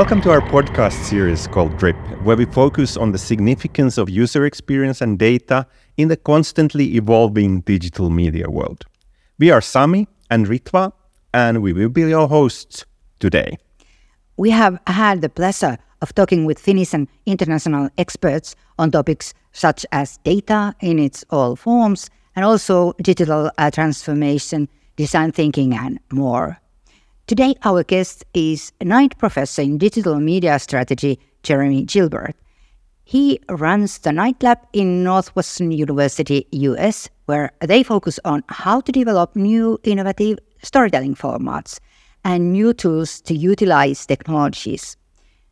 Welcome to our podcast series called Drip, where we focus on the significance of user experience and data in the constantly evolving digital media world. We are Sami and Ritva, and we will be your hosts today. We have had the pleasure of talking with Finnish and international experts on topics such as data in its all forms and also digital uh, transformation, design thinking, and more. Today, our guest is Knight Professor in Digital Media Strategy, Jeremy Gilbert. He runs the Knight Lab in Northwestern University, US, where they focus on how to develop new innovative storytelling formats and new tools to utilize technologies.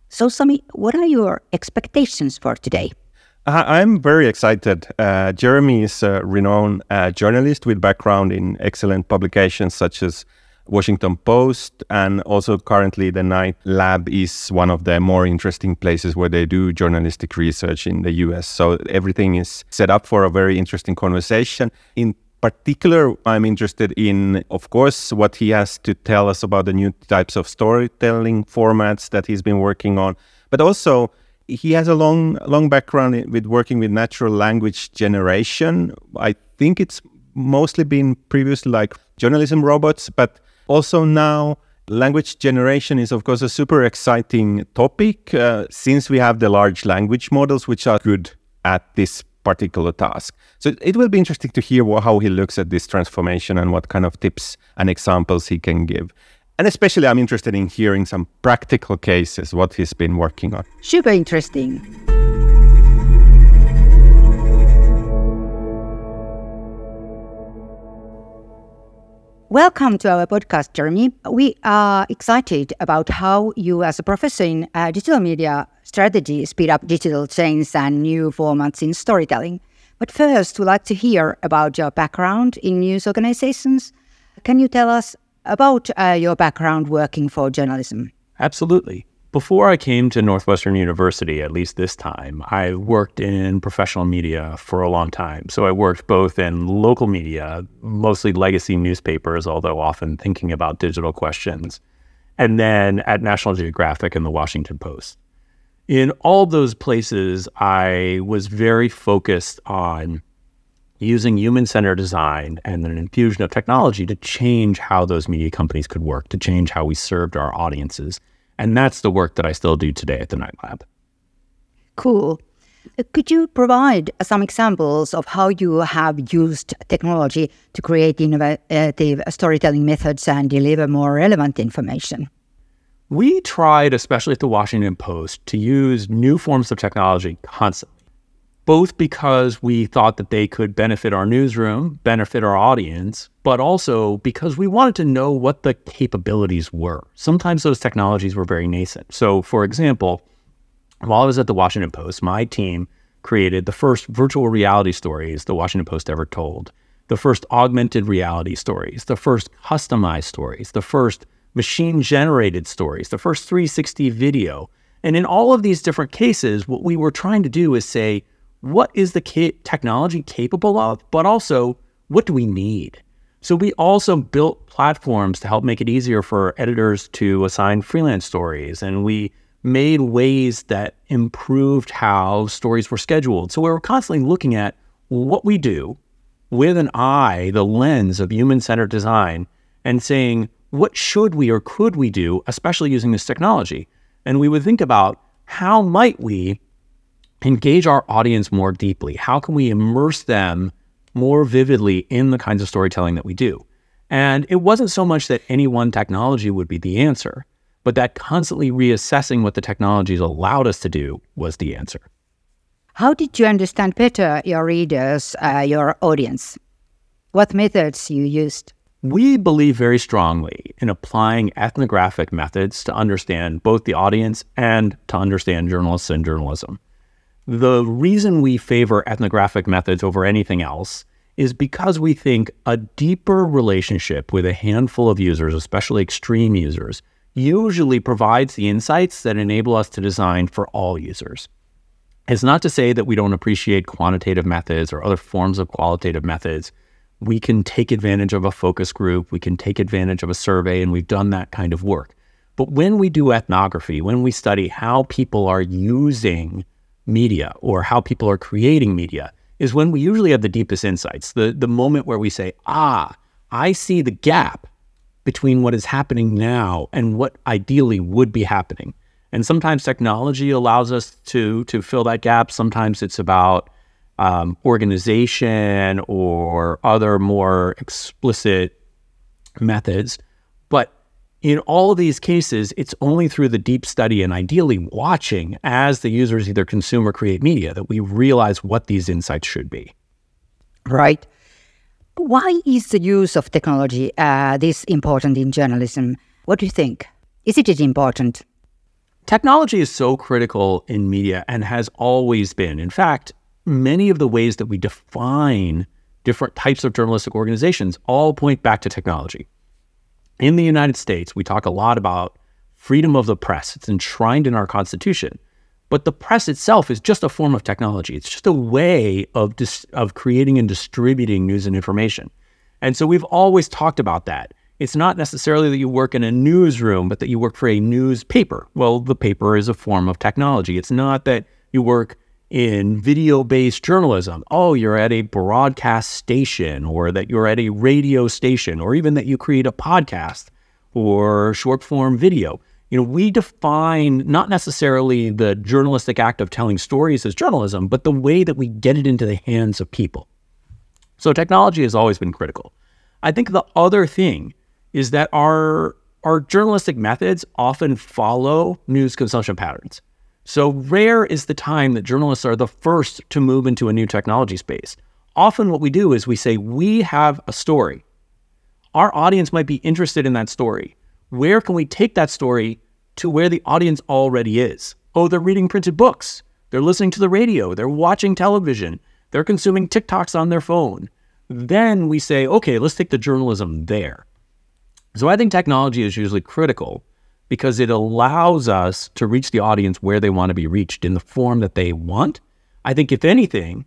So, Sami, what are your expectations for today? I'm very excited. Uh, Jeremy is a renowned uh, journalist with background in excellent publications such as Washington Post, and also currently the Knight Lab is one of the more interesting places where they do journalistic research in the US. So everything is set up for a very interesting conversation. In particular, I'm interested in, of course, what he has to tell us about the new types of storytelling formats that he's been working on, but also he has a long, long background with working with natural language generation. I think it's mostly been previously like journalism robots, but also, now language generation is, of course, a super exciting topic uh, since we have the large language models, which are good at this particular task. So it will be interesting to hear how he looks at this transformation and what kind of tips and examples he can give. And especially, I'm interested in hearing some practical cases, what he's been working on. Super interesting. Welcome to our podcast, Jeremy. We are excited about how you, as a professor in uh, digital media strategy, speed up digital change and new formats in storytelling. But first, we'd like to hear about your background in news organizations. Can you tell us about uh, your background working for journalism? Absolutely. Before I came to Northwestern University, at least this time, I worked in professional media for a long time. So I worked both in local media, mostly legacy newspapers, although often thinking about digital questions, and then at National Geographic and the Washington Post. In all those places, I was very focused on using human centered design and an infusion of technology to change how those media companies could work, to change how we served our audiences and that's the work that I still do today at the Knight Lab. Cool. Uh, could you provide some examples of how you have used technology to create innovative storytelling methods and deliver more relevant information? We tried, especially at the Washington Post, to use new forms of technology constantly both because we thought that they could benefit our newsroom, benefit our audience, but also because we wanted to know what the capabilities were. Sometimes those technologies were very nascent. So, for example, while I was at the Washington Post, my team created the first virtual reality stories the Washington Post ever told, the first augmented reality stories, the first customized stories, the first machine generated stories, the first 360 video. And in all of these different cases, what we were trying to do is say, what is the ca- technology capable of, but also what do we need? So we also built platforms to help make it easier for editors to assign freelance stories, and we made ways that improved how stories were scheduled. So we were constantly looking at what we do with an eye, the lens of human centered design, and saying, what should we or could we do, especially using this technology? And we would think about how might we engage our audience more deeply? How can we immerse them more vividly in the kinds of storytelling that we do? And it wasn't so much that any one technology would be the answer, but that constantly reassessing what the technologies allowed us to do was the answer. How did you understand better your readers, uh, your audience? What methods you used? We believe very strongly in applying ethnographic methods to understand both the audience and to understand journalists and journalism. The reason we favor ethnographic methods over anything else is because we think a deeper relationship with a handful of users, especially extreme users, usually provides the insights that enable us to design for all users. It's not to say that we don't appreciate quantitative methods or other forms of qualitative methods. We can take advantage of a focus group, we can take advantage of a survey, and we've done that kind of work. But when we do ethnography, when we study how people are using media or how people are creating media, is when we usually have the deepest insights. The, the moment where we say, ah, I see the gap between what is happening now and what ideally would be happening. And sometimes technology allows us to to fill that gap. Sometimes it's about um, organization or other more explicit methods. But in all of these cases, it's only through the deep study and ideally watching as the users either consume or create media that we realize what these insights should be. Right. Why is the use of technology uh, this important in journalism? What do you think? Is it important? Technology is so critical in media and has always been. In fact, many of the ways that we define different types of journalistic organizations all point back to technology. In the United States, we talk a lot about freedom of the press. It's enshrined in our Constitution. But the press itself is just a form of technology. It's just a way of, dis- of creating and distributing news and information. And so we've always talked about that. It's not necessarily that you work in a newsroom, but that you work for a newspaper. Well, the paper is a form of technology. It's not that you work in video based journalism. Oh, you're at a broadcast station, or that you're at a radio station, or even that you create a podcast or short form video. You know, we define not necessarily the journalistic act of telling stories as journalism, but the way that we get it into the hands of people. So technology has always been critical. I think the other thing is that our our journalistic methods often follow news consumption patterns. So rare is the time that journalists are the first to move into a new technology space. Often what we do is we say we have a story. Our audience might be interested in that story. Where can we take that story to where the audience already is? Oh, they're reading printed books. They're listening to the radio. They're watching television. They're consuming TikToks on their phone. Then we say, okay, let's take the journalism there. So I think technology is usually critical because it allows us to reach the audience where they want to be reached in the form that they want. I think, if anything,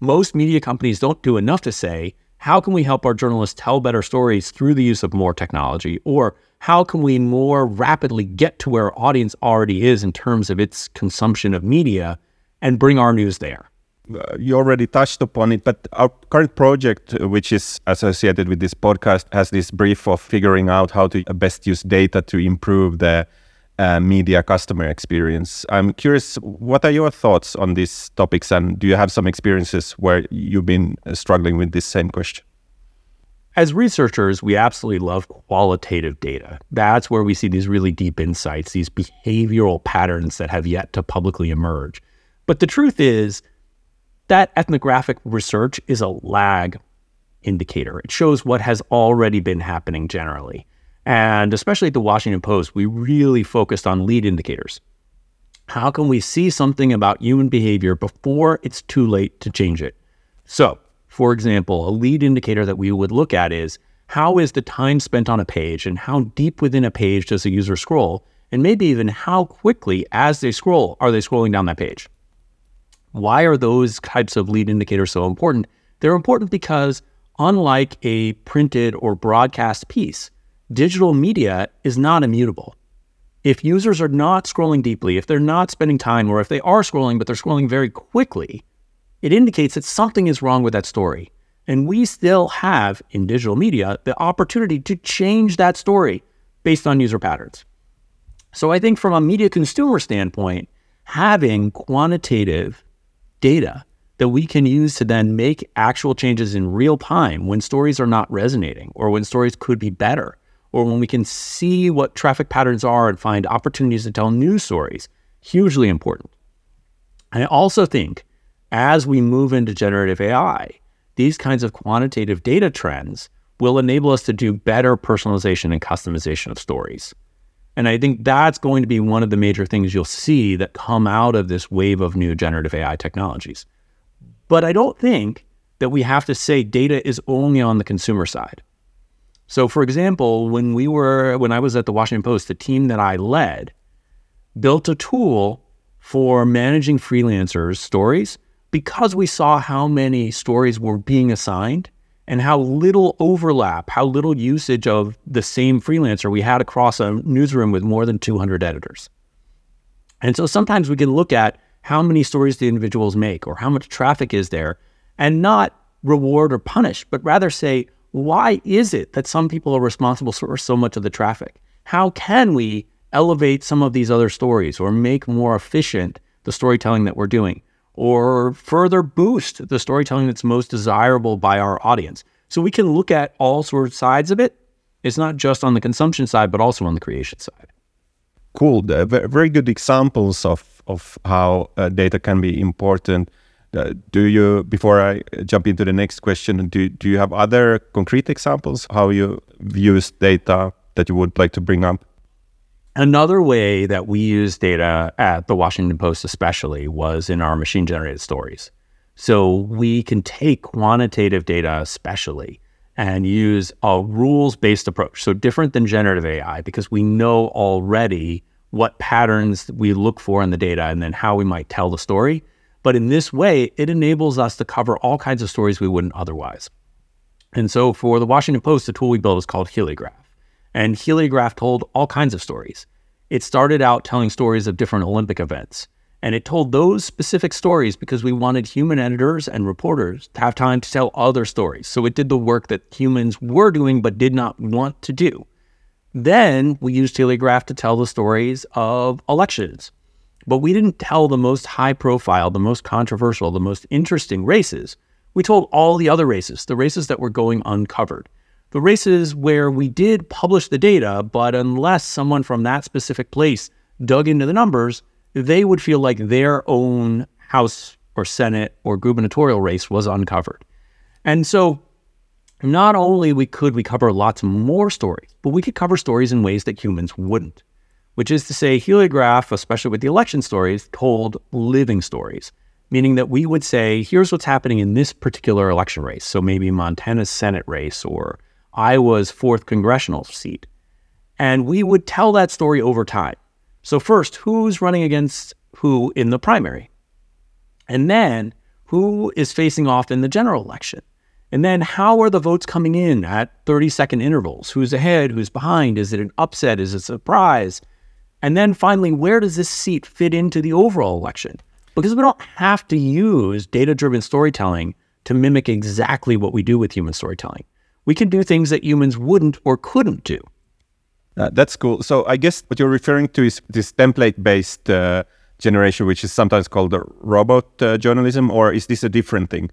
most media companies don't do enough to say, how can we help our journalists tell better stories through the use of more technology? Or how can we more rapidly get to where our audience already is in terms of its consumption of media and bring our news there? Uh, you already touched upon it, but our current project, uh, which is associated with this podcast, has this brief of figuring out how to best use data to improve the uh, media customer experience. I'm curious, what are your thoughts on these topics, and do you have some experiences where you've been uh, struggling with this same question? As researchers, we absolutely love qualitative data. That's where we see these really deep insights, these behavioral patterns that have yet to publicly emerge. But the truth is, that ethnographic research is a lag indicator. It shows what has already been happening generally. And especially at the Washington Post, we really focused on lead indicators. How can we see something about human behavior before it's too late to change it? So, for example, a lead indicator that we would look at is how is the time spent on a page and how deep within a page does a user scroll? And maybe even how quickly, as they scroll, are they scrolling down that page? Why are those types of lead indicators so important? They're important because, unlike a printed or broadcast piece, digital media is not immutable. If users are not scrolling deeply, if they're not spending time, or if they are scrolling, but they're scrolling very quickly, it indicates that something is wrong with that story. And we still have in digital media the opportunity to change that story based on user patterns. So I think from a media consumer standpoint, having quantitative data that we can use to then make actual changes in real time when stories are not resonating or when stories could be better or when we can see what traffic patterns are and find opportunities to tell new stories hugely important. And i also think as we move into generative ai these kinds of quantitative data trends will enable us to do better personalization and customization of stories and I think that's going to be one of the major things you'll see that come out of this wave of new generative AI technologies. But I don't think that we have to say data is only on the consumer side. So for example, when we were when I was at the Washington Post, the team that I led built a tool for managing freelancers' stories because we saw how many stories were being assigned and how little overlap, how little usage of the same freelancer we had across a newsroom with more than 200 editors. And so sometimes we can look at how many stories the individuals make or how much traffic is there and not reward or punish, but rather say, why is it that some people are responsible for so much of the traffic? How can we elevate some of these other stories or make more efficient the storytelling that we're doing or further boost the storytelling that's most desirable by our audience? So we can look at all sorts of sides of it. It's not just on the consumption side, but also on the creation side. Cool. Very good examples of, of how uh, data can be important. Uh, do you, before I jump into the next question, do, do you have other concrete examples how you use data that you would like to bring up? Another way that we use data at the Washington Post, especially, was in our machine generated stories. So we can take quantitative data, especially, and use a rules based approach. So different than generative AI, because we know already what patterns we look for in the data and then how we might tell the story. But in this way, it enables us to cover all kinds of stories we wouldn't otherwise. And so for the Washington Post, the tool we built is called Heliograf. And Heliograf told all kinds of stories. It started out telling stories of different Olympic events. And it told those specific stories because we wanted human editors and reporters to have time to tell other stories. So it did the work that humans were doing but did not want to do. Then we used Heliograf to tell the stories of elections. But we didn't tell the most high profile, the most controversial, the most interesting races. We told all the other races, the races that were going uncovered. The races where we did publish the data, but unless someone from that specific place dug into the numbers, they would feel like their own House or Senate or gubernatorial race was uncovered. And so not only we could we cover lots more stories, but we could cover stories in ways that humans wouldn't, which is to say heliograf, especially with the election stories, told living stories, meaning that we would say, here's what's happening in this particular election race. So maybe Montana's Senate race or Iowa's fourth congressional seat. And we would tell that story over time. So, first, who's running against who in the primary? And then, who is facing off in the general election? And then, how are the votes coming in at 30 second intervals? Who's ahead? Who's behind? Is it an upset? Is it a surprise? And then finally, where does this seat fit into the overall election? Because we don't have to use data driven storytelling to mimic exactly what we do with human storytelling. We can do things that humans wouldn't or couldn't do. Uh, that's cool. So I guess what you're referring to is this template-based uh, generation, which is sometimes called robot uh, journalism, or is this a different thing?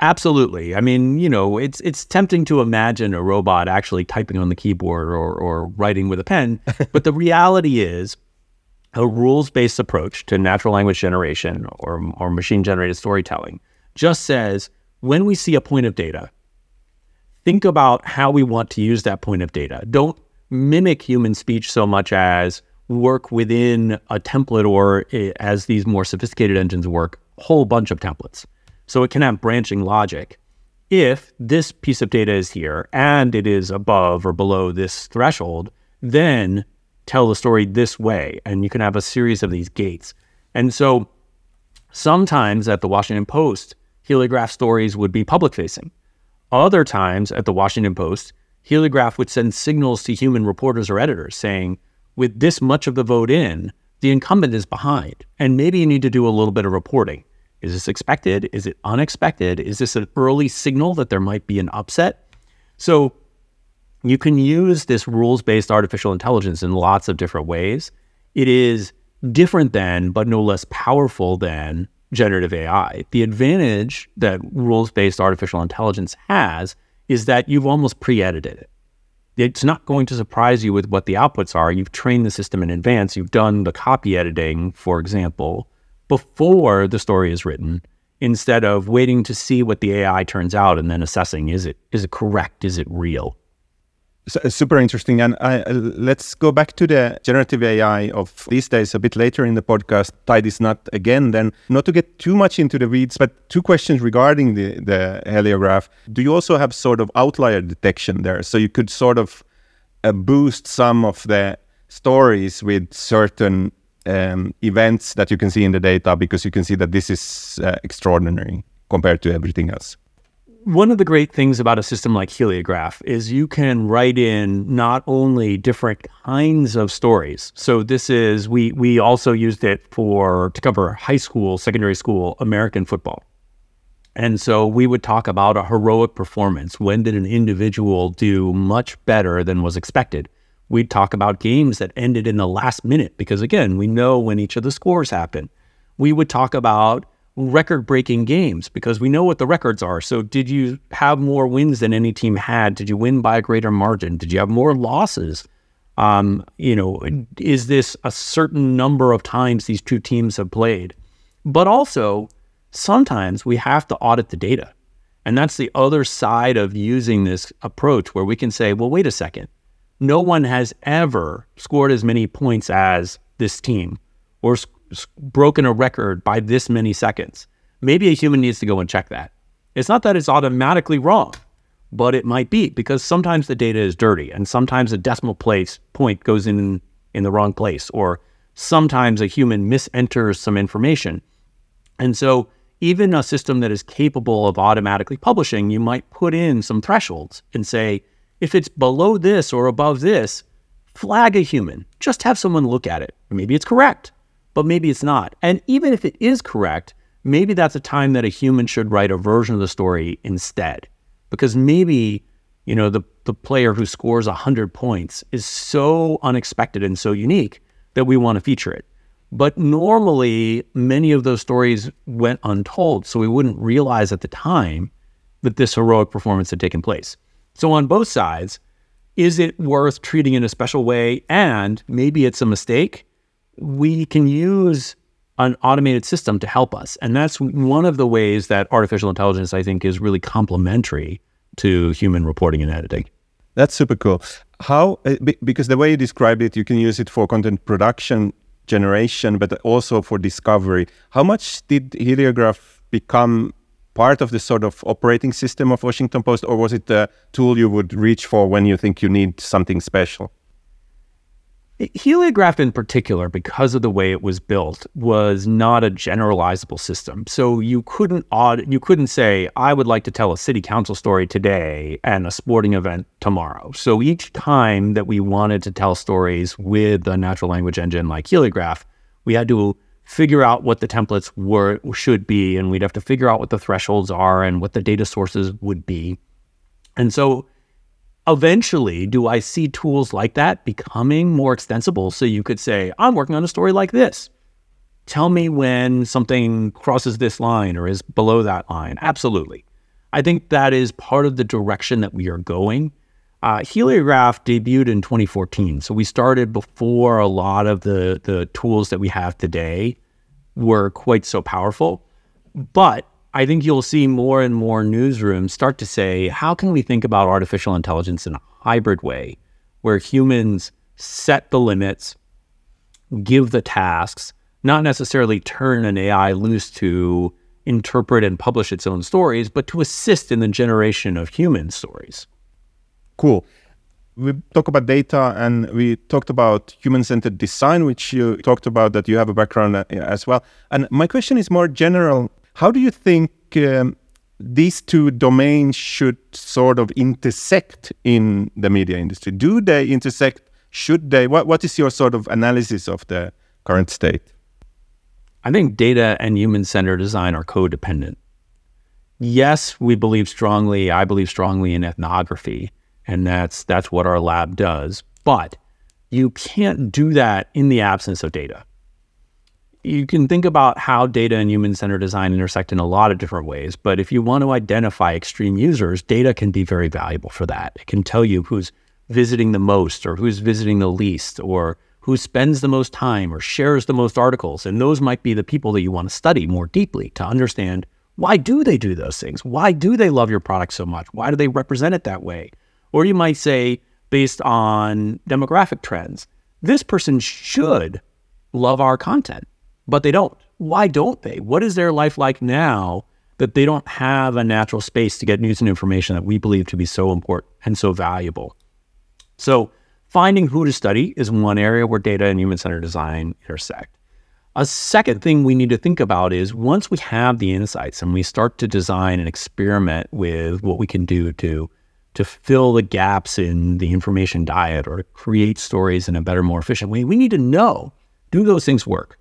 Absolutely. I mean, you know, it's it's tempting to imagine a robot actually typing on the keyboard or, or writing with a pen, but the reality is a rules-based approach to natural language generation or, or machine-generated storytelling just says when we see a point of data, think about how we want to use that point of data. Don't mimic human speech so much as work within a template or as these more sophisticated engines work, a whole bunch of templates. So it can have branching logic. If this piece of data is here and it is above or below this threshold, then tell the story this way. And you can have a series of these gates. And so sometimes at the Washington Post, heliograf stories would be public facing. Other times at the Washington Post, Heliograf would send signals to human reporters or editors saying, with this much of the vote in, the incumbent is behind, and maybe you need to do a little bit of reporting. Is this expected? Is it unexpected? Is this an early signal that there might be an upset? So you can use this rules based artificial intelligence in lots of different ways. It is different than, but no less powerful than generative AI. The advantage that rules based artificial intelligence has is that you've almost pre edited it. It's not going to surprise you with what the outputs are. You've trained the system in advance. You've done the copy editing, for example, before the story is written, instead of waiting to see what the AI turns out and then assessing is it is it correct? Is it real? Super interesting. And uh, let's go back to the generative AI of these days a bit later in the podcast. Tie this knot again, then not to get too much into the weeds, but two questions regarding the, the heliograf. Do you also have sort of outlier detection there? So you could sort of uh, boost some of the stories with certain um, events that you can see in the data because you can see that this is uh, extraordinary compared to everything else. One of the great things about a system like Heliograf is you can write in not only different kinds of stories. So this is we we also used it for to cover high school, secondary school American football. And so we would talk about a heroic performance. When did an individual do much better than was expected? We'd talk about games that ended in the last minute because again, we know when each of the scores happen. We would talk about record breaking games because we know what the records are. So, did you have more wins than any team had? Did you win by a greater margin? Did you have more losses? Um, you know, is this a certain number of times these two teams have played? But also, sometimes we have to audit the data. And that's the other side of using this approach where we can say, well, wait a second. No one has ever scored as many points as this team or broken a record by this many seconds. Maybe a human needs to go and check that. It's not that it's automatically wrong, but it might be because sometimes the data is dirty and sometimes a decimal place point goes in in the wrong place or sometimes a human misenters some information. And so even a system that is capable of automatically publishing, you might put in some thresholds and say, if it's below this or above this, flag a human. Just have someone look at it. Maybe it's correct but maybe it's not. And even if it is correct, maybe that's a time that a human should write a version of the story instead. Because maybe, you know, the, the player who scores 100 points is so unexpected and so unique that we want to feature it. But normally, many of those stories went untold, so we wouldn't realize at the time that this heroic performance had taken place. So, on both sides, is it worth treating in a special way? And maybe it's a mistake, we can use an automated system to help us. And that's one of the ways that artificial intelligence, I think, is really complementary to human reporting and editing. That's super cool. How, uh, because the way you described it, you can use it for content production generation, but also for discovery. How much did Heliograf become part of the sort of operating system of Washington Post, or was it the tool you would reach for when you think you need something special? Heliograf, in particular, because of the way it was built, was not a generalizable system. So you couldn't aud- you couldn't say, "I would like to tell a city council story today and a sporting event tomorrow." So each time that we wanted to tell stories with a natural language engine like Heliograf, we had to figure out what the templates were should be, and we'd have to figure out what the thresholds are and what the data sources would be. And so eventually do I see tools like that becoming more extensible? So you could say, I'm working on a story like this. Tell me when something crosses this line or is below that line. Absolutely. I think that is part of the direction that we are going. Uh, Heliograf debuted in 2014. So we started before a lot of the, the tools that we have today were quite so powerful. But I think you'll see more and more newsrooms start to say, how can we think about artificial intelligence in a hybrid way where humans set the limits, give the tasks, not necessarily turn an AI loose to interpret and publish its own stories, but to assist in the generation of human stories. Cool. We talk about data and we talked about human centered design, which you talked about that you have a background uh, as well. And my question is more general how do you think um, these two domains should sort of intersect in the media industry? Do they intersect? Should they? What, what is your sort of analysis of the current state? I think data and human centered design are codependent. Yes, we believe strongly, I believe strongly in ethnography, and that's that's what our lab does. But you can't do that in the absence of data you can think about how data and human centered design intersect in a lot of different ways. But if you want to identify extreme users, data can be very valuable for that. It can tell you who's visiting the most or who's visiting the least or who spends the most time or shares the most articles. And those might be the people that you want to study more deeply to understand why do they do those things? Why do they love your product so much? Why do they represent it that way? Or you might say, based on demographic trends, this person should love our content but they don't. Why don't they? What is their life like now that they don't have a natural space to get news and information that we believe to be so important and so valuable? So, finding who to study is one area where data and human centered design intersect. A second thing we need to think about is once we have the insights and we start to design and experiment with what we can do to to fill the gaps in the information diet or to create stories in a better, more efficient way, we need to know do those things work?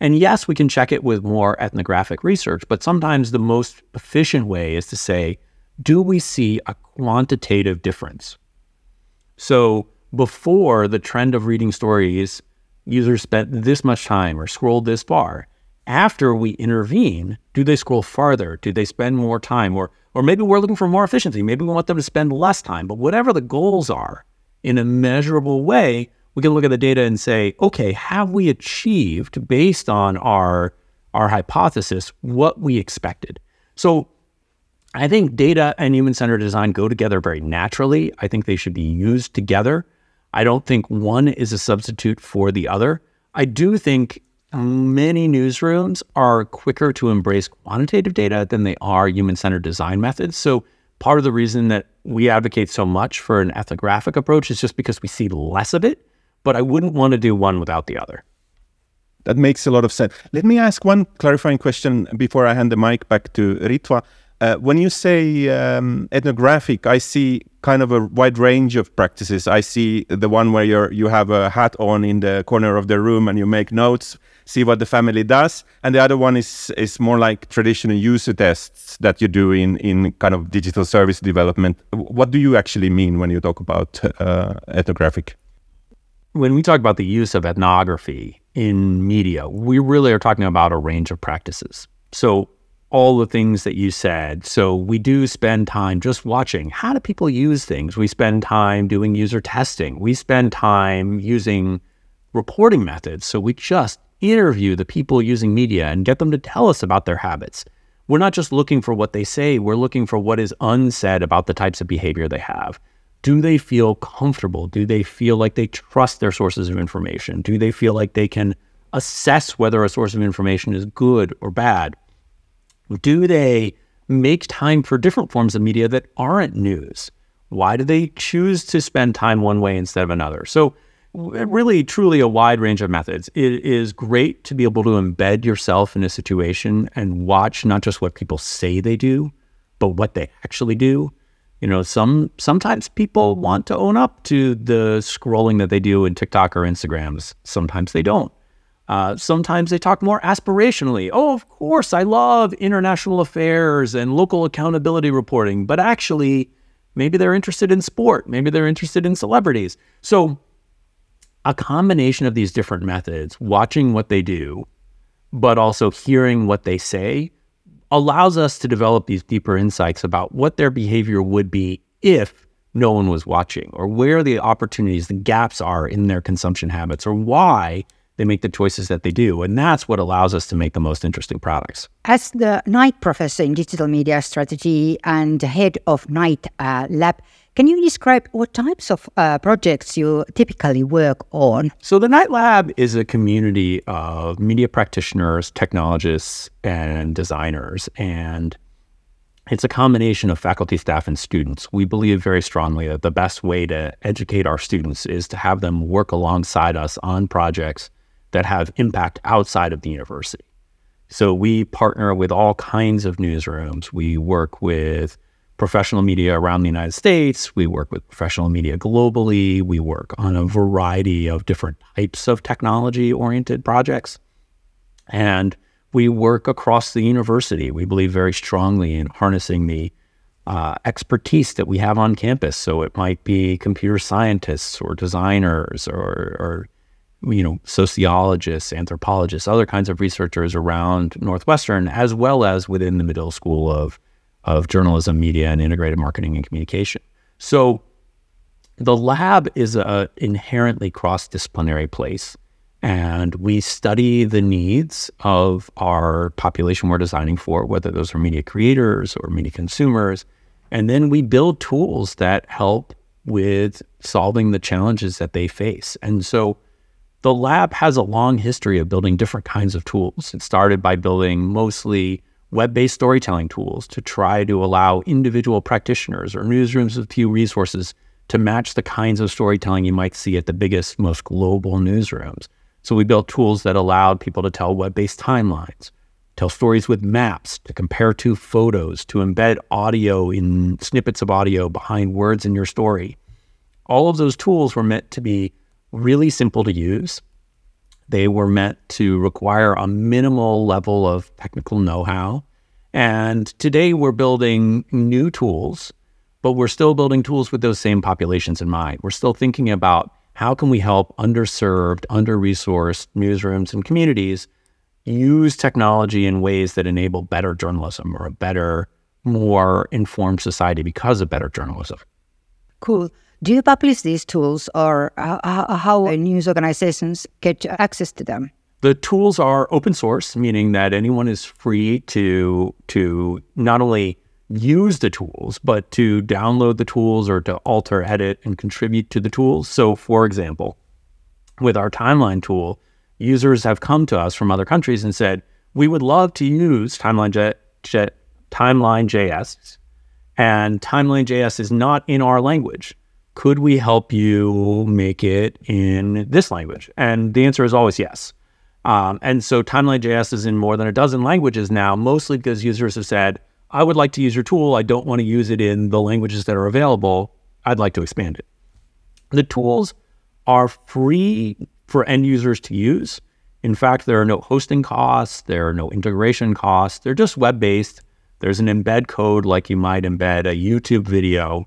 And yes, we can check it with more ethnographic research, but sometimes the most efficient way is to say, do we see a quantitative difference? So before the trend of reading stories users spent this much time or scrolled this far. After we intervene, do they scroll farther? Do they spend more time? Or, or maybe we're looking for more efficiency. Maybe we want them to spend less time. But whatever the goals are, in a measurable way, we can look at the data and say, okay, have we achieved based on our our hypothesis what we expected? So I think data and human centered design go together very naturally. I think they should be used together. I don't think one is a substitute for the other. I do think many newsrooms are quicker to embrace quantitative data than they are human centered design methods. So, part of the reason that we advocate so much for an ethnographic approach is just because we see less of it, but I wouldn't want to do one without the other. That makes a lot of sense. Let me ask one clarifying question before I hand the mic back to Ritva. Uh, when you say um, ethnographic, I see kind of a wide range of practices. I see the one where you you have a hat on in the corner of the room and you make notes, see what the family does, and the other one is is more like traditional user tests that you do in in kind of digital service development. What do you actually mean when you talk about uh, ethnographic? When we talk about the use of ethnography in media, we really are talking about a range of practices. So all the things that you said. So we do spend time just watching how do people use things. We spend time doing user testing. We spend time using reporting methods. So we just interview the people using media and get them to tell us about their habits. We're not just looking for what they say, we're looking for what is unsaid about the types of behavior they have. Do they feel comfortable? Do they feel like they trust their sources of information? Do they feel like they can assess whether a source of information is good or bad? Do they make time for different forms of media that aren't news? Why do they choose to spend time one way instead of another? So, really, truly a wide range of methods. It is great to be able to embed yourself in a situation and watch not just what people say they do, but what they actually do. You know, some sometimes people want to own up to the scrolling that they do in TikTok or Instagrams. Sometimes they don't. Uh, sometimes they talk more aspirationally. Oh, of course, I love international affairs and local accountability reporting, but actually, maybe they're interested in sport. Maybe they're interested in celebrities. So, a combination of these different methods, watching what they do, but also hearing what they say, allows us to develop these deeper insights about what their behavior would be if no one was watching, or where the opportunities, the gaps are in their consumption habits, or why they make the choices that they do. And that's what allows us to make the most interesting products. As the Knight Professor in Digital Media Strategy and head of Knight uh, Lab, can you describe what types of uh, projects you typically work on? So, the Knight Lab is a community of media practitioners, technologists, and designers. And it's a combination of faculty, staff, and students. We believe very strongly that the best way to educate our students is to have them work alongside us on projects that have impact outside of the university. So we partner with all kinds of newsrooms. We work with professional media around the United States. We work with professional media globally. We work on a variety of different types of technology oriented projects. And we work across the university. We believe very strongly in harnessing the uh, expertise that we have on campus. So it might be computer scientists or designers or, or you know, sociologists, anthropologists, other kinds of researchers around Northwestern, as well as within the Medill School of, of Journalism, Media, and Integrated Marketing and Communication. So the lab is an inherently cross disciplinary place. And we study the needs of our population we're designing for, whether those are media creators or media consumers. And then we build tools that help with solving the challenges that they face. And so the lab has a long history of building different kinds of tools. It started by building mostly web based storytelling tools to try to allow individual practitioners or newsrooms with few resources to match the kinds of storytelling you might see at the biggest, most global newsrooms. So we built tools that allowed people to tell web based timelines, tell stories with maps, to compare two photos, to embed audio in snippets of audio behind words in your story. All of those tools were meant to be really simple to use. They were meant to require a minimal level of technical know how. And today we're building new tools, but we're still building tools with those same populations in mind. We're still thinking about how can we help underserved, under-resourced newsrooms and communities use technology in ways that enable better journalism or a better, more informed society because of better journalism. Cool. Do you publish these tools or how, news organizations get access to them? The tools are open source, meaning that anyone is free to to not only use the tools, but to download the tools or to alter, edit, and contribute to the tools. So, for example, with our timeline tool, users have come to us from other countries and said, "We would love to use Timeline Timeline JS, and Timeline JS is not in our language. Could we help you make it in this language?" And the answer is always yes. Um, and so Timeline JS is in more than a dozen languages now, mostly because users have said I would like to use your tool. I don't want to use it in the languages that are available. I'd like to expand it. The tools are free for end users to use. In fact, there are no hosting costs, there are no integration costs. They're just web based. There's an embed code like you might embed a YouTube video,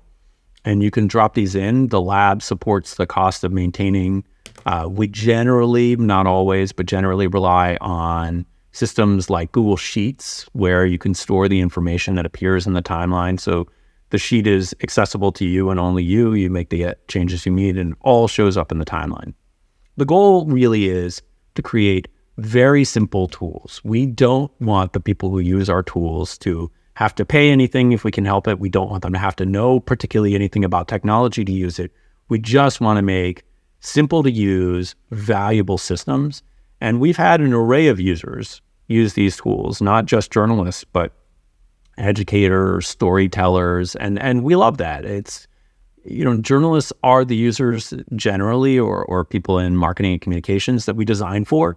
and you can drop these in. The lab supports the cost of maintaining. Uh, we generally, not always, but generally rely on systems like Google Sheets, where you can store the information that appears in the timeline. So the sheet is accessible to you and only you. You make the uh, changes you need, and all shows up in the timeline. The goal really is to create very simple tools. We don't want the people who use our tools to have to pay anything if we can help it. We don't want them to have to know particularly anything about technology to use it. We just want to make simple to use, valuable systems. And we've had an array of users use these tools, not just journalists, but educators, storytellers, and and we love that. It's you know, journalists are the users generally or or people in marketing and communications that we design for,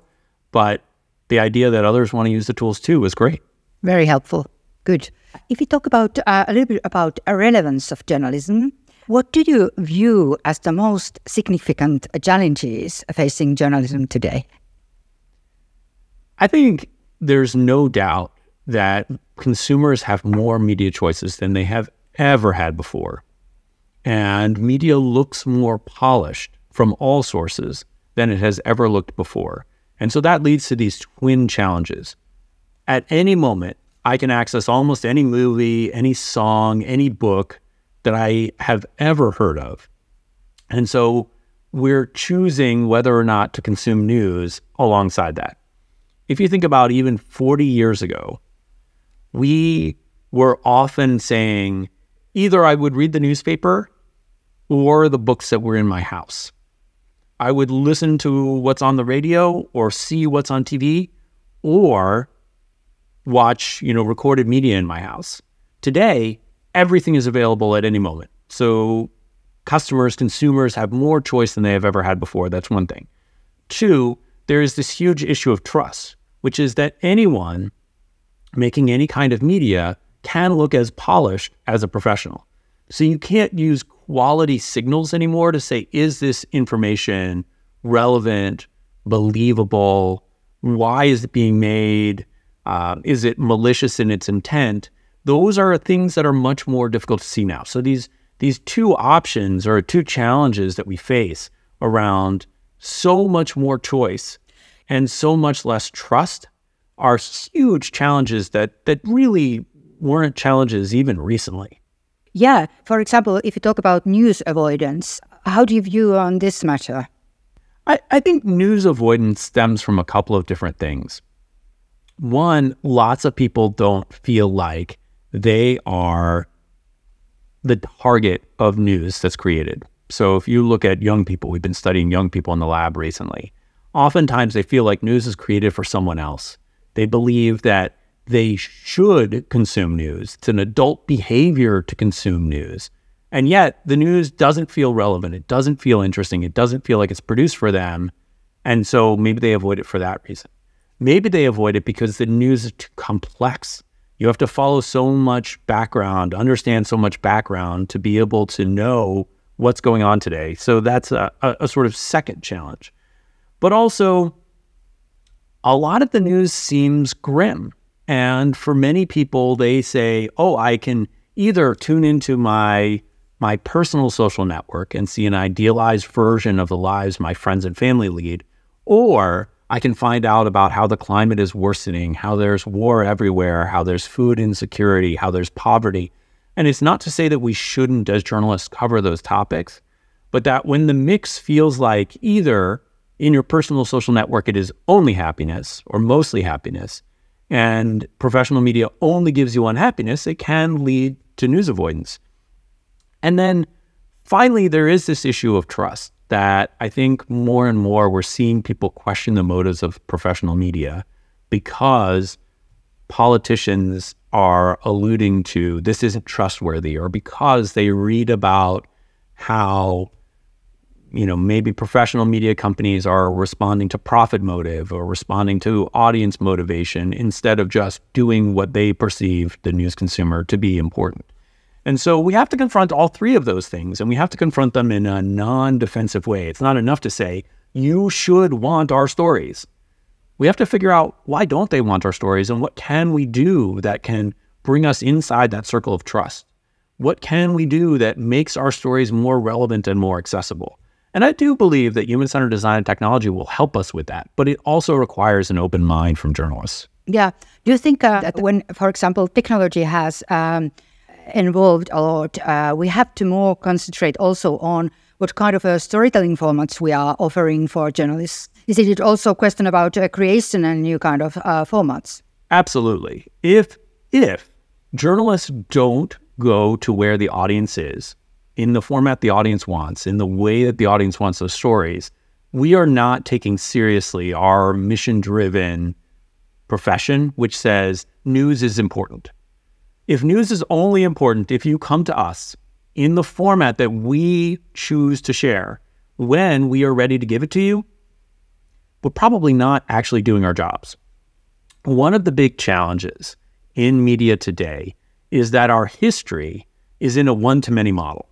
but the idea that others want to use the tools too is great. Very helpful. Good. If we talk about uh, a little bit about relevance of journalism, what do you view as the most significant challenges facing journalism today? I think there's no doubt that consumers have more media choices than they have ever had before. And media looks more polished from all sources than it has ever looked before. And so that leads to these twin challenges. At any moment, I can access almost any movie, any song, any book that I have ever heard of. And so we're choosing whether or not to consume news alongside that if you think about even 40 years ago, we were often saying either I would read the newspaper or the books that were in my house. I would listen to what's on the radio or see what's on TV or watch, you know, recorded media in my house. Today, everything is available at any moment. So customers, consumers have more choice than they have ever had before. That's one thing. Two, there is this huge issue of trust which is that anyone making any kind of media can look as polished as a professional. So you can't use quality signals anymore to say, is this information relevant, believable? Why is it being made? Uh, is it malicious in its intent? Those are things that are much more difficult to see now. So these these two options or two challenges that we face around so much more choice and so much less trust are huge challenges that that really weren't challenges even recently. Yeah. For example, if you talk about news avoidance, how do you view on this matter? I, I think news avoidance stems from a couple of different things. One, lots of people don't feel like they are the target of news that's created. So if you look at young people, we've been studying young people in the lab recently oftentimes they feel like news is created for someone else. They believe that they should consume news. It's an adult behavior to consume news. And yet the news doesn't feel relevant. It doesn't feel interesting. It doesn't feel like it's produced for them. And so maybe they avoid it for that reason. Maybe they avoid it because the news is too complex. You have to follow so much background, understand so much background to be able to know what's going on today. So that's a, a, sort of second challenge. But also, a lot of the news seems grim. And for many people, they say, oh, I can either tune into my my personal social network and see an idealized version of the lives my friends and family lead, or I can find out about how the climate is worsening, how there's war everywhere, how there's food insecurity, how there's poverty. And it's not to say that we shouldn't, as journalists, cover those topics, but that when the mix feels like either in your personal social network it is only happiness or mostly happiness, and professional media only gives you unhappiness, it can lead to news avoidance. And then finally, there is this issue of trust that I think more and more we're seeing people question the motives of professional media because politicians are alluding to this isn't trustworthy or because they read about how you know maybe professional media companies are responding to profit motive or responding to audience motivation instead of just doing what they perceive the news consumer to be important and so we have to confront all three of those things and we have to confront them in a non defensive way. It's not enough to say, you should want our stories. We have to figure out why don't they want our stories and what can we do that can bring us inside that circle of trust? What can we do that makes our stories more relevant and more accessible? And I do believe that human centered design and technology will help us with that, but it also requires an open mind from journalists. Yeah. Do you think uh, that when, for example, technology has um, involved a lot. Uh, we have to more concentrate also on what kind of uh, storytelling formats we are offering for journalists. Is it also a question about uh, creation and new kind of uh, formats? Absolutely. If if journalists don't go to where the audience is in the format the audience wants, in the way that the audience wants those stories, we are not taking seriously our mission-driven profession, which says news is important if news is only important if you come to us in the format that we choose to share when we are ready to give it to you, we're probably not actually doing our jobs. One of the big challenges in media today is that our history is in a one to many model.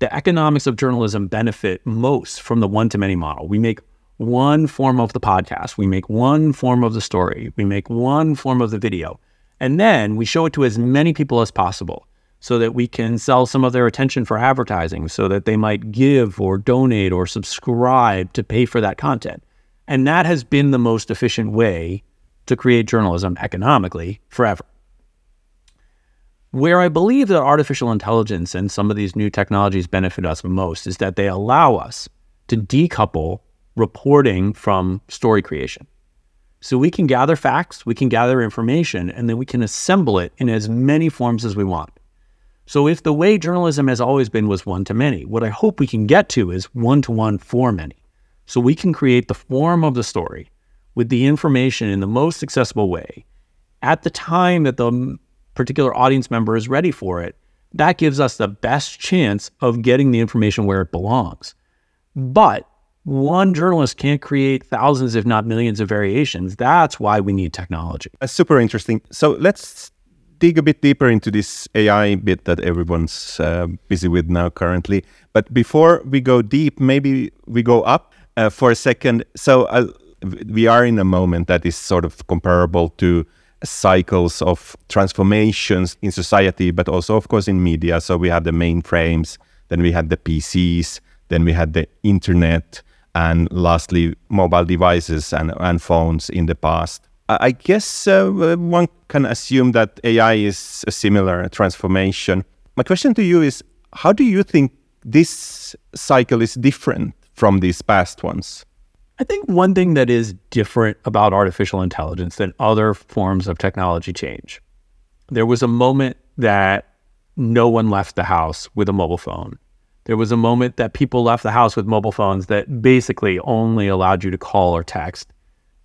The economics of journalism benefit most from the one to many model. We make one form of the podcast, we make one form of the story, we make one form of the video. And then we show it to as many people as possible so that we can sell some of their attention for advertising so that they might give or donate or subscribe to pay for that content. And that has been the most efficient way to create journalism economically forever. Where I believe that artificial intelligence and some of these new technologies benefit us most is that they allow us to decouple reporting from story creation. So we can gather facts, we can gather information, and then we can assemble it in as many forms as we want. So if the way journalism has always been was one to many, what I hope we can get to is one to one for many. So we can create the form of the story with the information in the most accessible way at the time that the particular audience member is ready for it. That gives us the best chance of getting the information where it belongs. But one journalist can't create thousands, if not millions, of variations. That's why we need technology. Super interesting. So let's dig a bit deeper into this AI bit that everyone's uh, busy with now currently. But before we go deep, maybe we go up uh, for a second. So uh, we are in a moment that is sort of comparable to cycles of transformations in society, but also, of course, in media. So we had the mainframes, then we had the PCs, then we had the internet and lastly, mobile devices and, and phones in the past. I guess uh, one can assume that AI is a similar transformation. My question to you is how do you think this cycle is different from these past ones? I think one thing that is different about artificial intelligence than other forms of technology change. There was a moment that no one left the house with a mobile phone. There was a moment that people left the house with mobile phones that basically only allowed you to call or text.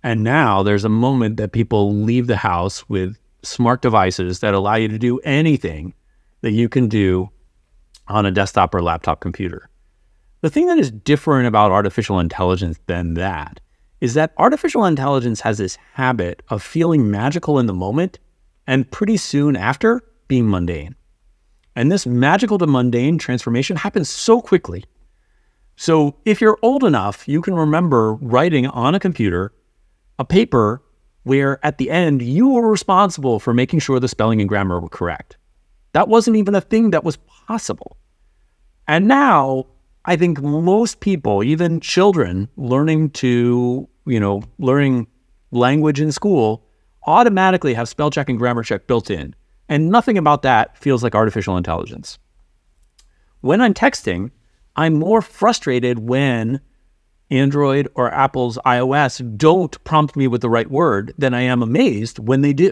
And now there's a moment that people leave the house with smart devices that allow you to do anything that you can do on a desktop or laptop computer. The thing that is different about artificial intelligence than that is that artificial intelligence has this habit of feeling magical in the moment and pretty soon after being mundane. And this magical to mundane transformation happens so quickly. So if you're old enough, you can remember writing on a computer a paper where at the end you were responsible for making sure the spelling and grammar were correct. That wasn't even a thing that was possible. And now I think most people, even children learning to, you know, learning language in school, automatically have spell check and grammar check built in. And nothing about that feels like artificial intelligence. When I'm texting, I'm more frustrated when Android or Apple's iOS don't prompt me with the right word than I am amazed when they do.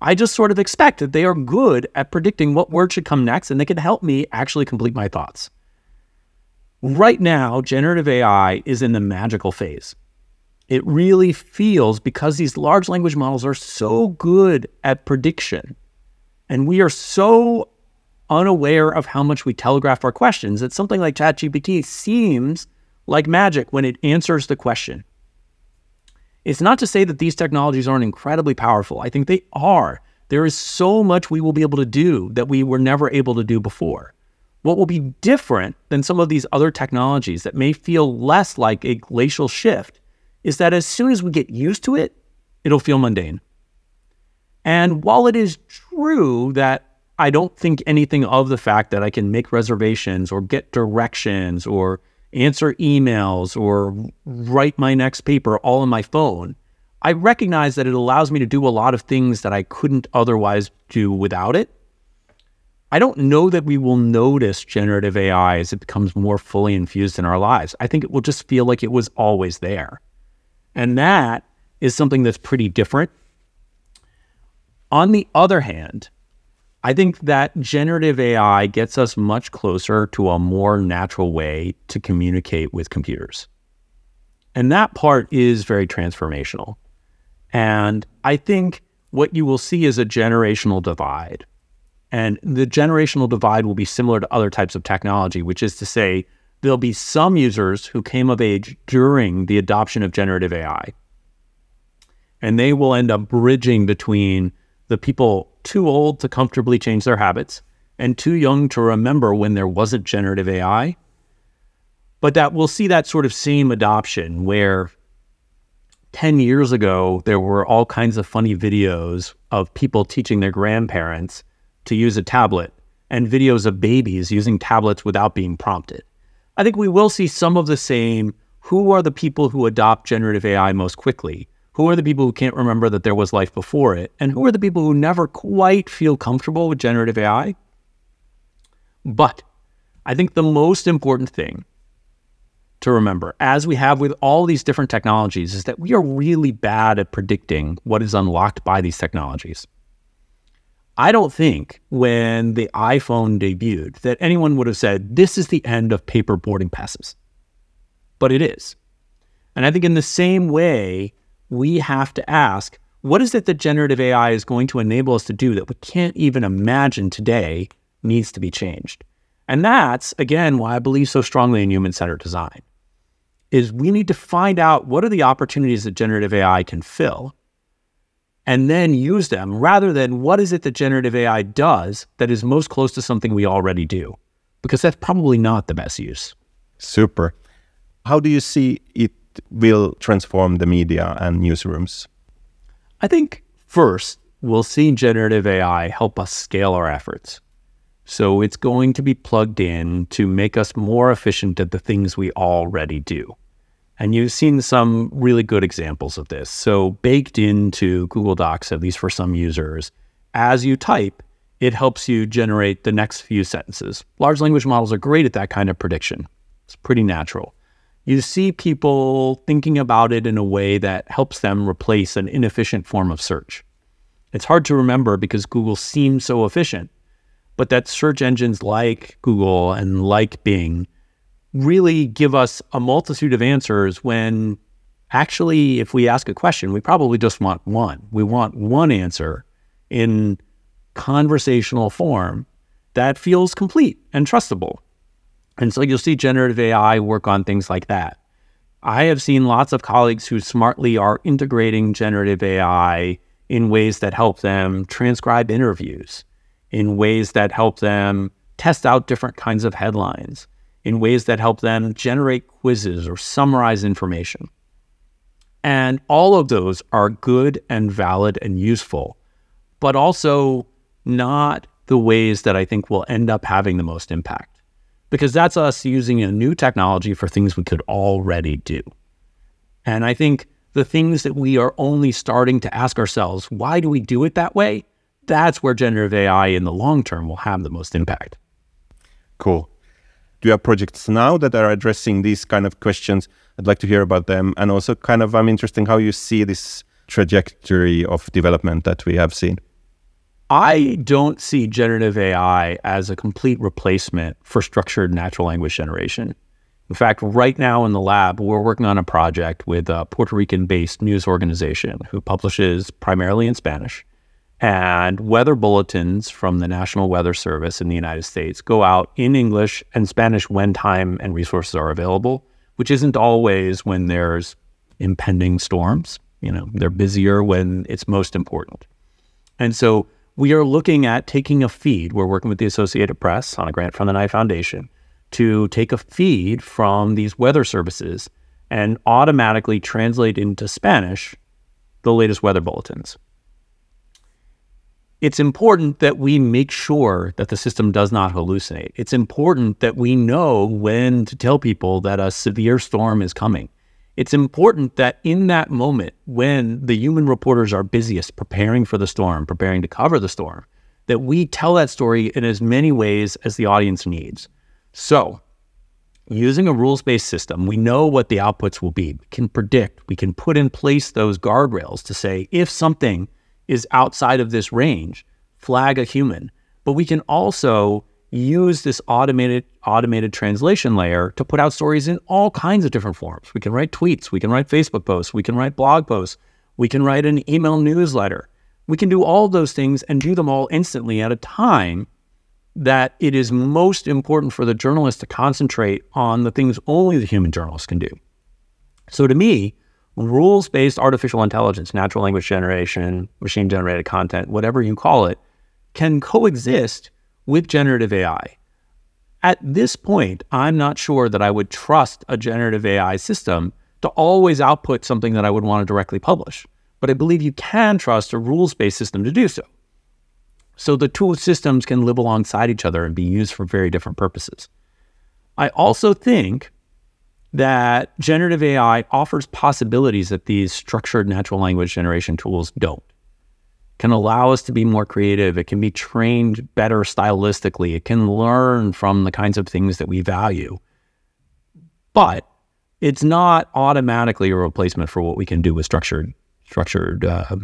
I just sort of expect that they are good at predicting what word should come next and they can help me actually complete my thoughts. Right now, generative AI is in the magical phase. It really feels because these large language models are so good at prediction and we are so unaware of how much we telegraph our questions that something like ChatGPT seems like magic when it answers the question. It's not to say that these technologies aren't incredibly powerful. I think they are. There is so much we will be able to do that we were never able to do before. What will be different than some of these other technologies that may feel less like a glacial shift is that as soon as we get used to it, it'll feel mundane. And while it is true that I don't think anything of the fact that I can make reservations or get directions or answer emails or write my next paper all on my phone, I recognize that it allows me to do a lot of things that I couldn't otherwise do without it. I don't know that we will notice generative AI as it becomes more fully infused in our lives. I think it will just feel like it was always there. And that is something that's pretty different. On the other hand, I think that generative AI gets us much closer to a more natural way to communicate with computers. And that part is very transformational. And I think what you will see is a generational divide and the generational divide will be similar to other types of technology, which is to say, there'll be some users who came of age during the adoption of generative AI. And they will end up bridging between the people too old to comfortably change their habits and too young to remember when there wasn't generative AI. But that we'll see that sort of same adoption where 10 years ago, there were all kinds of funny videos of people teaching their grandparents to use a tablet and videos of babies using tablets without being prompted. I think we will see some of the same. Who are the people who adopt generative AI most quickly? Who are the people who can't remember that there was life before it? And who are the people who never quite feel comfortable with generative AI? But I think the most important thing to remember, as we have with all these different technologies, is that we are really bad at predicting what is unlocked by these technologies. I don't think when the iPhone debuted that anyone would have said, this is the end of paper boarding passes. But it is. And I think in the same way, we have to ask, what is it that generative AI is going to enable us to do that we can't even imagine today needs to be changed? And that's, again, why I believe so strongly in human-centered design, is we need to find out what are the opportunities that generative AI can fill and then use them rather than what is it that generative AI does that is most close to something we already do? Because that's probably not the best use. Super. How do you see it will transform the media and newsrooms? I think first, we'll see generative AI help us scale our efforts. So it's going to be plugged in to make us more efficient at the things we already do. And you've seen some really good examples of this. So, baked into Google Docs, at least for some users, as you type, it helps you generate the next few sentences. Large language models are great at that kind of prediction. It's pretty natural. You see people thinking about it in a way that helps them replace an inefficient form of search. It's hard to remember because Google seems so efficient, but that search engines like Google and like Bing really give us a multitude of answers when actually, if we ask a question, we probably just want one. We want one answer in conversational form that feels complete and trustable. And so you'll see generative AI work on things like that. I have seen lots of colleagues who smartly are integrating generative AI in ways that help them transcribe interviews, in ways that help them test out different kinds of headlines, in ways that help them generate quizzes or summarize information. And all of those are good and valid and useful, but also not the ways that I think will end up having the most impact. Because that's us using a new technology for things we could already do. And I think the things that we are only starting to ask ourselves, why do we do it that way? That's where generative AI in the long term will have the most impact. Cool. Do you have projects now that are addressing these kind of questions? I'd like to hear about them. And also, kind of, I'm interested in how you see this trajectory of development that we have seen. I don't see generative AI as a complete replacement for structured natural language generation. In fact, right now in the lab, we're working on a project with a Puerto Rican based news organization who publishes primarily in Spanish. And weather bulletins from the National Weather Service in the United States go out in English and Spanish when time and resources are available, which isn't always when there's impending storms. You know, they're busier when it's most important. And so we are looking at taking a feed. We're working with the Associated Press on a grant from the Knight Foundation to take a feed from these weather services and automatically translate into Spanish the latest weather bulletins. It's important that we make sure that the system does not hallucinate. It's important that we know when to tell people that a severe storm is coming. It's important that in that moment, when the human reporters are busiest preparing for the storm, preparing to cover the storm, that we tell that story in as many ways as the audience needs. So, using a rules based system, we know what the outputs will be. We can predict, we can put in place those guardrails to say if something is outside of this range, flag a human. But we can also use this automated automated translation layer to put out stories in all kinds of different forms. We can write tweets, we can write Facebook posts, we can write blog posts, we can write an email newsletter. We can do all those things and do them all instantly at a time that it is most important for the journalist to concentrate on the things only the human journalist can do. So to me, rules based artificial intelligence, natural language generation, machine generated content, whatever you call it, can coexist with generative AI. At this point, I'm not sure that I would trust a generative AI system to always output something that I would want to directly publish. But I believe you can trust a rules based system to do so. So the two systems can live alongside each other and be used for very different purposes. I also think that generative AI offers possibilities that these structured natural language generation tools don't. Can allow us to be more creative. It can be trained better stylistically. It can learn from the kinds of things that we value. But it's not automatically a replacement for what we can do with structured structured uh,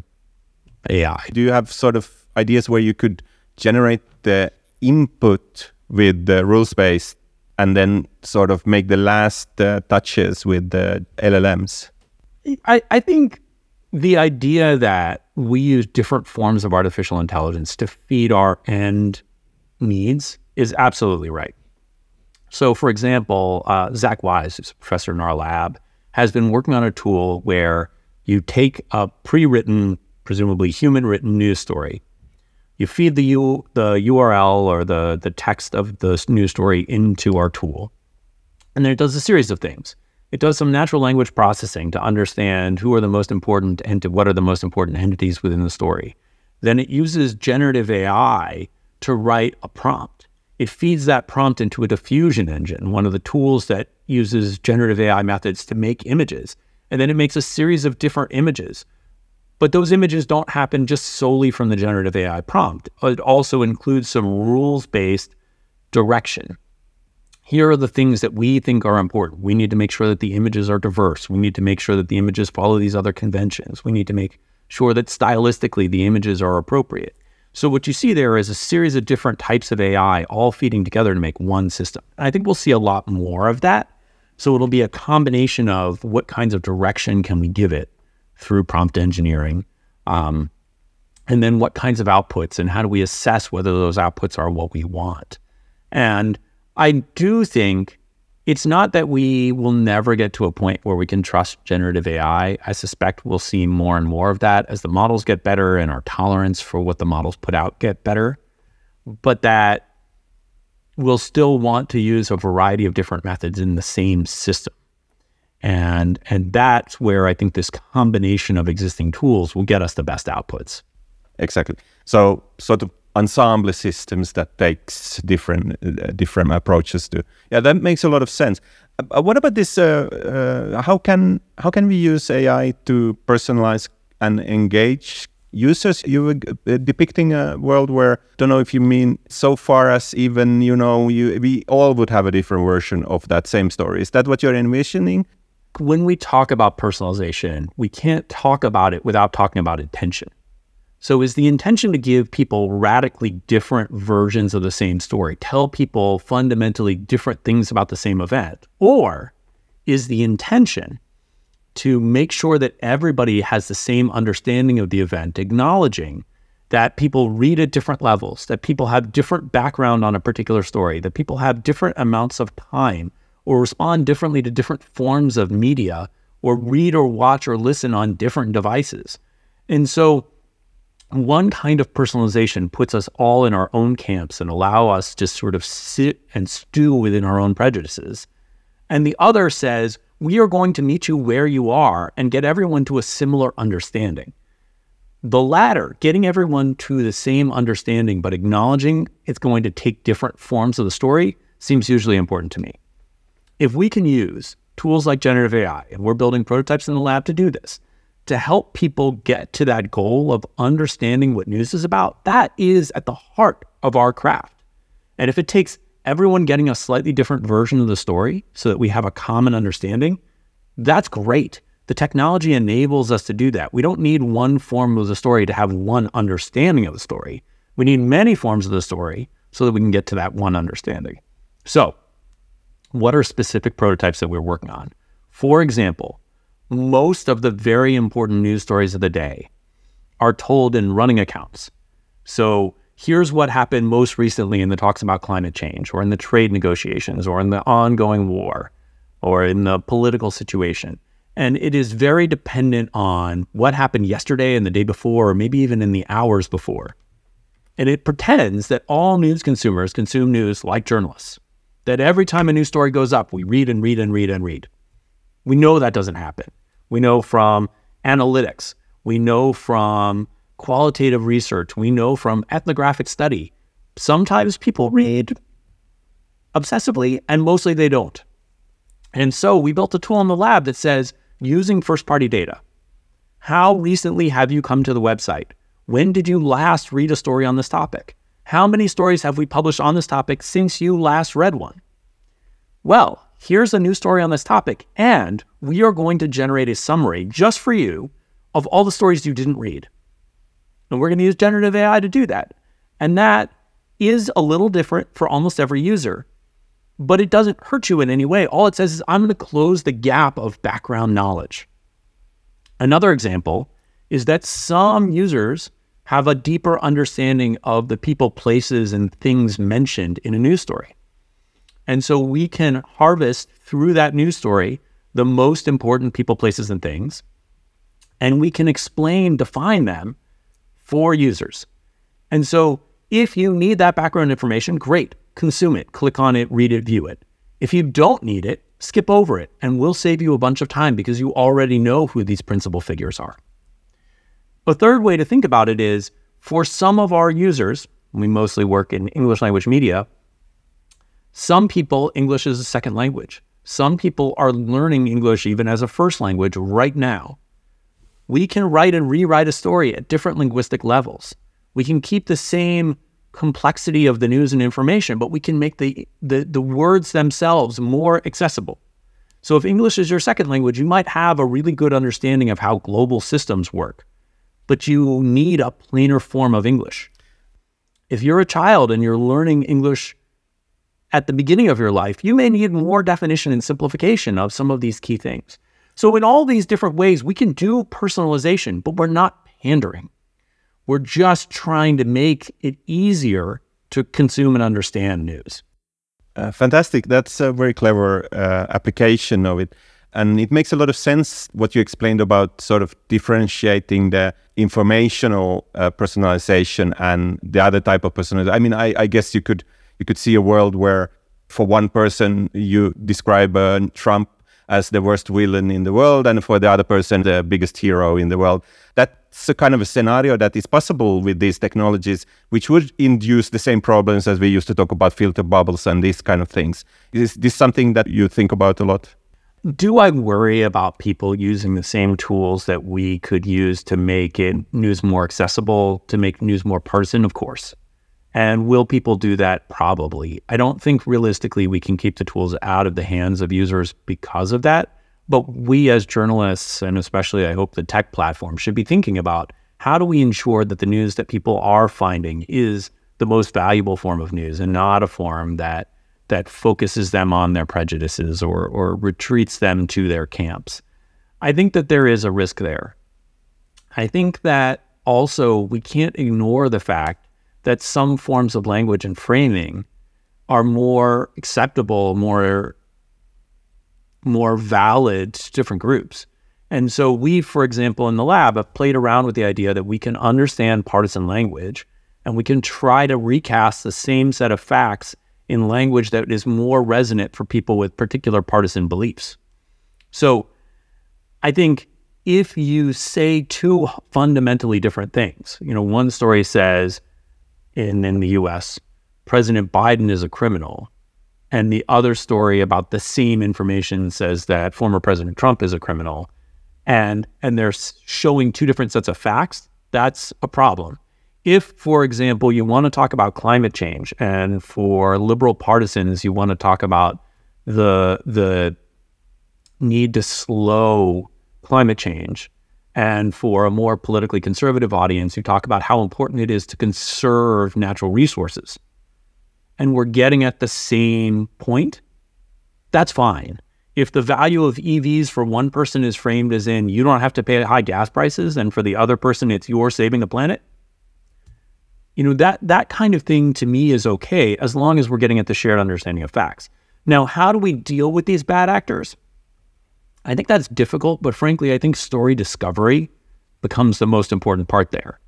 AI. Do you have sort of ideas where you could generate the input with the rules based and then sort of make the last uh, touches with the LLMs? I, I think the idea that we use different forms of artificial intelligence to feed our end needs is absolutely right. So, for example, uh, Zach Wise, who's a professor in our lab, has been working on a tool where you take a pre written, presumably human written news story you feed the U, the URL or the, the text of the news story into our tool. And then it does a series of things. It does some natural language processing to understand who are the most important and what are the most important entities within the story. Then it uses generative AI to write a prompt. It feeds that prompt into a diffusion engine, one of the tools that uses generative AI methods to make images. And then it makes a series of different images but those images don't happen just solely from the generative AI prompt. It also includes some rules based direction. Here are the things that we think are important. We need to make sure that the images are diverse. We need to make sure that the images follow these other conventions. We need to make sure that stylistically the images are appropriate. So, what you see there is a series of different types of AI all feeding together to make one system. And I think we'll see a lot more of that. So, it'll be a combination of what kinds of direction can we give it through prompt engineering. Um, and then what kinds of outputs and how do we assess whether those outputs are what we want? And I do think It's not that we will never get to a point where we can trust generative AI. I suspect we'll see more and more of that as the models get better and our tolerance for what the models put out get better. But that we'll still want to use a variety of different methods in the same system. And and that's where I think this combination of existing tools will get us the best outputs. Exactly. So so of ensemble systems that takes different uh, different approaches to. Yeah, that makes a lot of sense. Uh, what about this? Uh, uh how can how can we use AI to personalize and engage users? You were uh, depicting a world where don't know if you mean so far as even you know you we all would have a different version of that same story. Is that what you're envisioning? When we talk about personalization, we can't talk about it without talking about intention. So, is the intention to give people radically different versions of the same story, tell people fundamentally different things about the same event? Or is the intention to make sure that everybody has the same understanding of the event, acknowledging that people read at different levels, that people have different background on a particular story, that people have different amounts of time or respond differently to different forms of media or read or watch or listen on different devices. And so, one kind of personalization puts us all in our own camps and allow us to sort of sit and stew within our own prejudices. And the other says, we are going to meet you where you are and get everyone to a similar understanding. The latter, getting everyone to the same understanding, but acknowledging it's going to take different forms of the story, seems hugely important to me. If we can use tools like generative AI, and we're building prototypes in the lab to do this, to help people get to that goal of understanding what news is about, that is at the heart of our craft. And if it takes everyone getting a slightly different version of the story so that we have a common understanding, that's great. The technology enables us to do that. We don't need one form of the story to have one understanding of the story. We need many forms of the story so that we can get to that one understanding. So, what are specific prototypes that we're working on? For example, most of the very important news stories of the day are told in running accounts. So here's what happened most recently in the talks about climate change, or in the trade negotiations, or in the ongoing war, or in the political situation. And it is very dependent on what happened yesterday and the day before, or maybe even in the hours before. And it pretends that all news consumers consume news like journalists, that every time a news story goes up, we read and read and read and read. We know that doesn't happen. We know from analytics. We know from qualitative research. We know from ethnographic study. Sometimes people read obsessively and mostly they don't. And so we built a tool in the lab that says using first party data. How recently have you come to the website? When did you last read a story on this topic? How many stories have we published on this topic since you last read one? Well, here's a new story on this topic, and we are going to generate a summary just for you of all the stories you didn't read. And we're going to use generative AI to do that. And that is a little different for almost every user, but it doesn't hurt you in any way. All it says is, I'm going to close the gap of background knowledge. Another example is that some users have a deeper understanding of the people, places, and things mentioned in a news story. And so we can harvest through that news story the most important people, places, and things. And we can explain, define them for users. And so if you need that background information, great, consume it, click on it, read it, view it. If you don't need it, skip over it, and we'll save you a bunch of time because you already know who these principal figures are. A third way to think about it is for some of our users, we mostly work in English language media, some people, English is a second language. Some people are learning English even as a first language right now. We can write and rewrite a story at different linguistic levels. We can keep the same complexity of the news and information, but we can make the, the, the words themselves more accessible. So if English is your second language, you might have a really good understanding of how global systems work, but you need a plainer form of English. If you're a child and you're learning English at the beginning of your life, you may need more definition and simplification of some of these key things. So, in all these different ways, we can do personalization, but we're not pandering. We're just trying to make it easier to consume and understand news. Uh, fantastic. That's a very clever uh, application of it. And it makes a lot of sense what you explained about sort of differentiating the informational uh, personalization and the other type of personalization. I mean, I, I, guess you could you could see a world where for one person you describe uh, Trump as the worst villain in the world, and for the other person the biggest hero in the world. That's a kind of a scenario that is possible with these technologies, which would induce the same problems as we used to talk about filter bubbles and these kind of things. Is this something that you think about a lot? Do I worry about people using the same tools that we could use to make it news more accessible, to make news more partisan? Of course. And will people do that? Probably. I don't think realistically we can keep the tools out of the hands of users because of that. But we as journalists, and especially I hope the tech platform, should be thinking about how do we ensure that the news that people are finding is the most valuable form of news and not a form that that focuses them on their prejudices or or retreats them to their camps. I think that there is a risk there. I think that also we can't ignore the fact that some forms of language and framing are more acceptable, more more valid to different groups. And so we, for example, in the lab have played around with the idea that we can understand partisan language and we can try to recast the same set of facts in language that is more resonant for people with particular partisan beliefs. So I think if you say two fundamentally different things, you know, one story says in, in the US, President Biden is a criminal. And the other story about the same information says that former President Trump is a criminal. And, and they're showing two different sets of facts. That's a problem. If, for example, you want to talk about climate change, and for liberal partisans, you want to talk about the, the need to slow climate change, and for a more politically conservative audience who talk about how important it is to conserve natural resources, and we're getting at the same point, that's fine. If the value of EVs for one person is framed as in you don't have to pay high gas prices, and for the other person it's you're saving the planet, you know that that kind of thing to me is okay as long as we're getting at the shared understanding of facts. Now, how do we deal with these bad actors? I think that's difficult, but frankly, I think story discovery becomes the most important part there.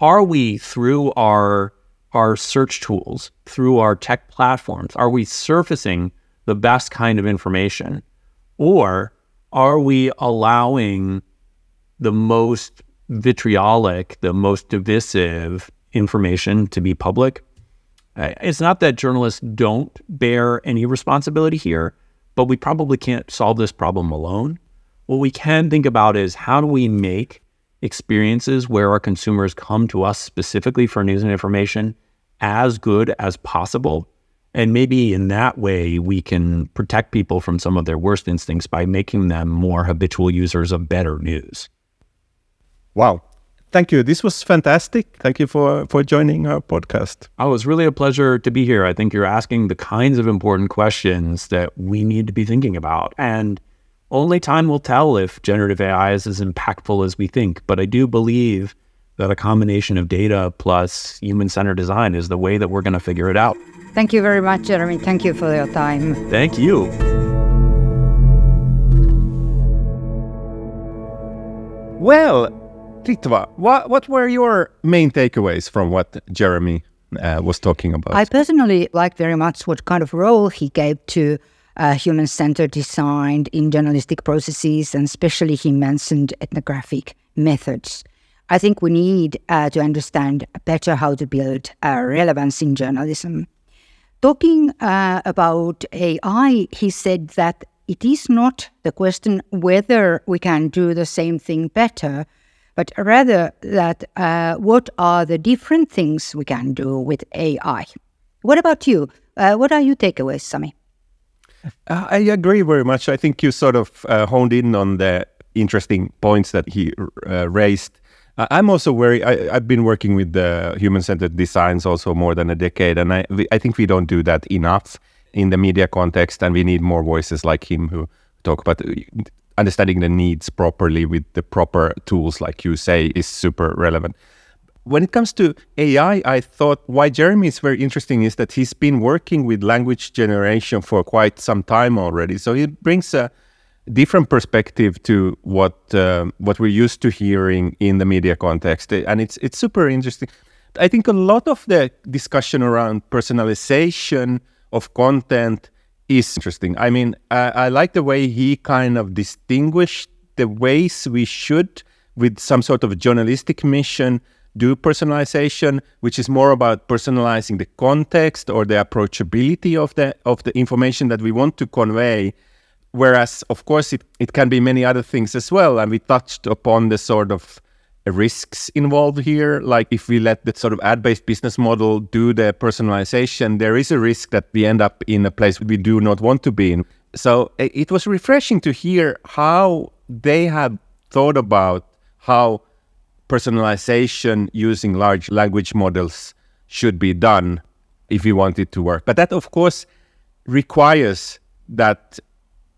Are we through our our search tools, through our tech platforms, are we surfacing the best kind of information? Or are we allowing the most vitriolic, the most divisive information to be public? It's not that journalists don't bear any responsibility here but we probably can't solve this problem alone. What we can think about is how do we make experiences where our consumers come to us specifically for news and information as good as possible? And maybe in that way, we can protect people from some of their worst instincts by making them more habitual users of better news. Wow. Thank you. This was fantastic. Thank you for, for joining our podcast. Oh, it was really a pleasure to be here. I think you're asking the kinds of important questions that we need to be thinking about. And only time will tell if generative AI is as impactful as we think. But I do believe that a combination of data plus human centered design is the way that we're going to figure it out. Thank you very much, Jeremy. Thank you for your time. Thank you. Well, Ritva, what, what were your main takeaways from what Jeremy uh, was talking about? I personally like very much what kind of role he gave to uh, human centered design in journalistic processes, and especially he mentioned ethnographic methods. I think we need uh, to understand better how to build uh, relevance in journalism. Talking uh, about AI, he said that it is not the question whether we can do the same thing better, but rather that uh, what are the different things we can do with AI. What about you? Uh, what are your takeaways, Sami? Uh, I agree very much. I think you sort of uh, honed in on the interesting points that he uh, raised. I'm also very. I, have been working with the human-centered designs also more than a decade, and I I think we don't do that enough in the media context, and we need more voices like him who talk about understanding the needs properly with the proper tools, like you say, is super relevant. When it comes to AI, I thought why Jeremy is very interesting is that he's been working with language generation for quite some time already. So he brings a different perspective to what uh, what we're used to hearing in the media context, and it's it's super interesting. I think a lot of the discussion around personalization of content is interesting. I mean, I, I like the way he kind of distinguished the ways we should, with some sort of journalistic mission, do personalization, which is more about personalizing the context or the approachability of the of the information that we want to convey. Whereas, of course, it, it can be many other things as well. And we touched upon the sort of risks involved here. Like if we let the sort of ad-based business model do the personalization, there is a risk that we end up in a place we do not want to be in. So eh, it was refreshing to hear how they have thought about how personalization using large language models should be done if we want it to work. But that, of course, requires that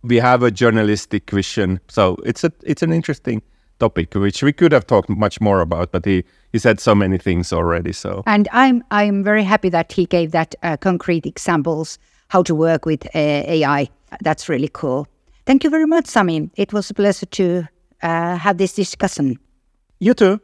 we have a journalistic vision. So it's a it's an interesting topic, which we could have talked much more about, but he, he said so many things already. So and I'm I'm very happy that he gave that uh, concrete examples how to work with uh, AI. That's really cool. Thank you very much, Sami. It was a pleasure to uh, have this discussion. You too.